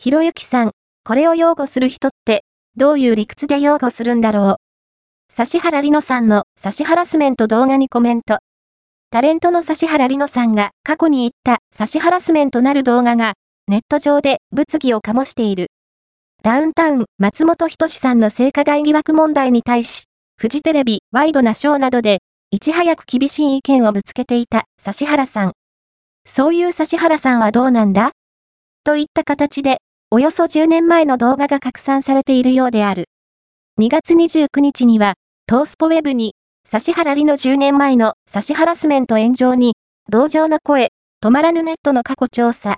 ひろゆきさん、これを擁護する人って、どういう理屈で擁護するんだろう？指原里乃さんの指ハラスメント動画にコメント。タレントの指原里乃さんが過去に言った指ハラスメントなる動画が、ネット上で物議を醸している。ダウンタウン松本人志さんの性加害疑惑問題に対し、フジテレビワイドなショーなどで、いち早く厳しい意見をぶつけていた指原さん。そういう指原さんはどうなんだ？といった形で、およそ10年前の動画が拡散されているようである。2月29日には、トースポウェブに、指原里の10年前の指ハラスメント炎上に、同情の声、止まらぬネットの過去調査